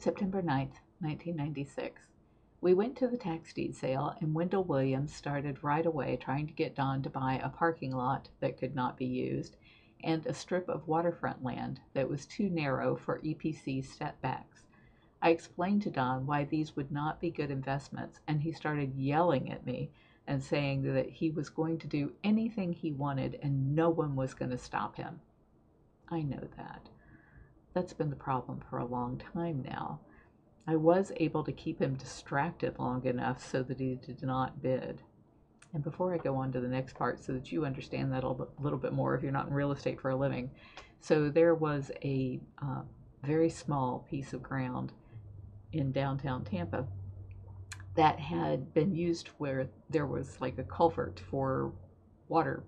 September 9th, 1996. We went to the tax deed sale, and Wendell Williams started right away trying to get Don to buy a parking lot that could not be used and a strip of waterfront land that was too narrow for EPC setbacks. I explained to Don why these would not be good investments, and he started yelling at me and saying that he was going to do anything he wanted and no one was going to stop him. I know that. That's been the problem for a long time now. I was able to keep him distracted long enough so that he did not bid. And before I go on to the next part, so that you understand that a little bit more if you're not in real estate for a living. So there was a uh, very small piece of ground in downtown Tampa that had been used where there was like a culvert for water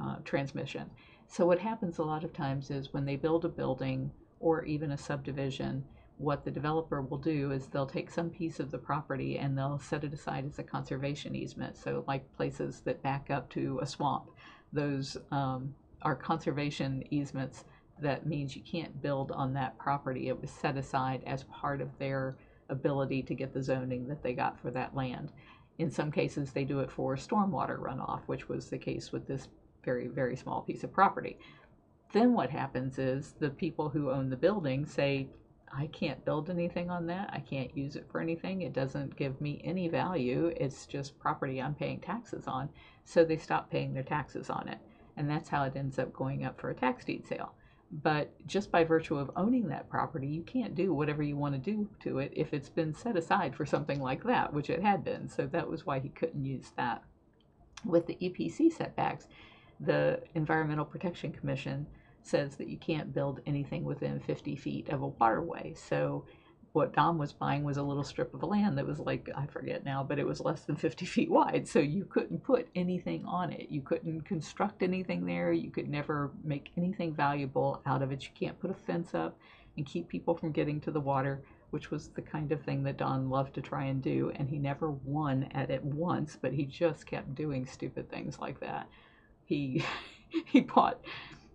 uh, transmission. So what happens a lot of times is when they build a building or even a subdivision, what the developer will do is they'll take some piece of the property and they'll set it aside as a conservation easement. So like places that back up to a swamp, those um, are conservation easements. That means you can't build on that property. It was set aside as part of their ability to get the zoning that they got for that land. In some cases, they do it for stormwater runoff, which was the case with this very, very small piece of property. Then what happens is the people who own the building say, I can't build anything on that. I can't use it for anything. It doesn't give me any value. It's just property I'm paying taxes on. So they stop paying their taxes on it. And that's how it ends up going up for a tax deed sale. But just by virtue of owning that property, you can't do whatever you want to do to it if it's been set aside for something like that, which it had been. So that was why he couldn't use that. With the EPC setbacks, the Environmental Protection Commission says that you can't build anything within 50 feet of a waterway. So what Don was buying was a little strip of land that was like, I forget now, but it was less than 50 feet wide. So you couldn't put anything on it. You couldn't construct anything there. You could never make anything valuable out of it. You can't put a fence up and keep people from getting to the water, which was the kind of thing that Don loved to try and do. And he never won at it once, but he just kept doing stupid things like that. He, he bought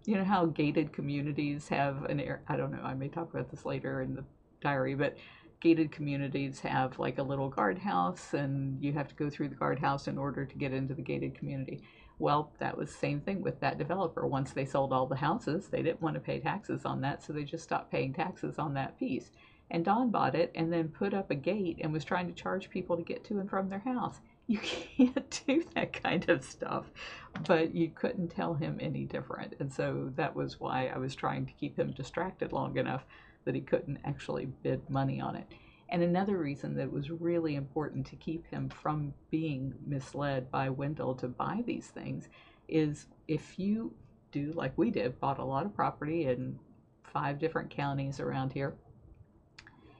you know how gated communities have an air i don't know i may talk about this later in the diary but gated communities have like a little guardhouse and you have to go through the guardhouse in order to get into the gated community. Well that was same thing with that developer. Once they sold all the houses they didn't want to pay taxes on that so they just stopped paying taxes on that piece. And don bought it and then put up a gate and was trying to charge people to get to and from their house you can't do that kind of stuff. But you couldn't tell him any different. And so that was why I was trying to keep him distracted long enough that he couldn't actually bid money on it. And another reason that it was really important to keep him from being misled by Wendell to buy these things is if you do like we did, bought a lot of property in five different counties around here,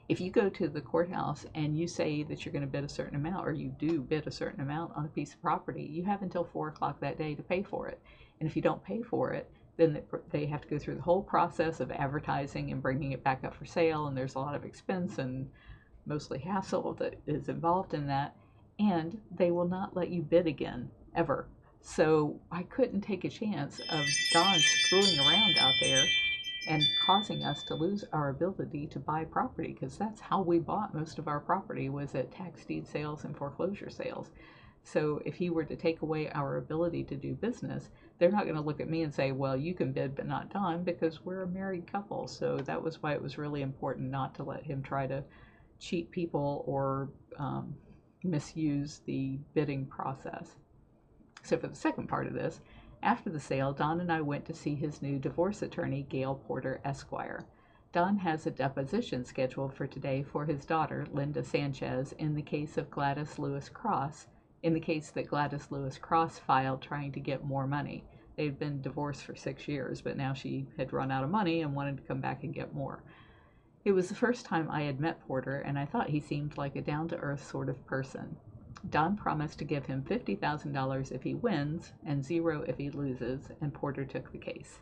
if you go to the courthouse and you say that you're going to bid a certain amount or you do bid a certain amount on a piece of property, you have until four o'clock that day to pay for it. And if you don't pay for it, then they have to go through the whole process of advertising and bringing it back up for sale. And there's a lot of expense and mostly hassle that is involved in that. And they will not let you bid again, ever. So I couldn't take a chance of Don screwing around out there and causing us to lose our ability to buy property because that's how we bought most of our property was at tax deed sales and foreclosure sales. So if he were to take away our ability to do business, they're not going to look at me and say, "Well, you can bid but not Don," because we're a married couple. So that was why it was really important not to let him try to cheat people or um, misuse the bidding process. So for the second part of this, after the sale, Don and I went to see his new divorce attorney, Gail Porter Esquire. Don has a deposition scheduled for today for his daughter, Linda Sanchez, in the case of Gladys Lewis Cross, in the case that Gladys Lewis Cross filed trying to get more money. They'd been divorced for six years, but now she had run out of money and wanted to come back and get more. It was the first time I had met Porter, and I thought he seemed like a down to earth sort of person. Don promised to give him $50,000 if he wins and zero if he loses, and Porter took the case.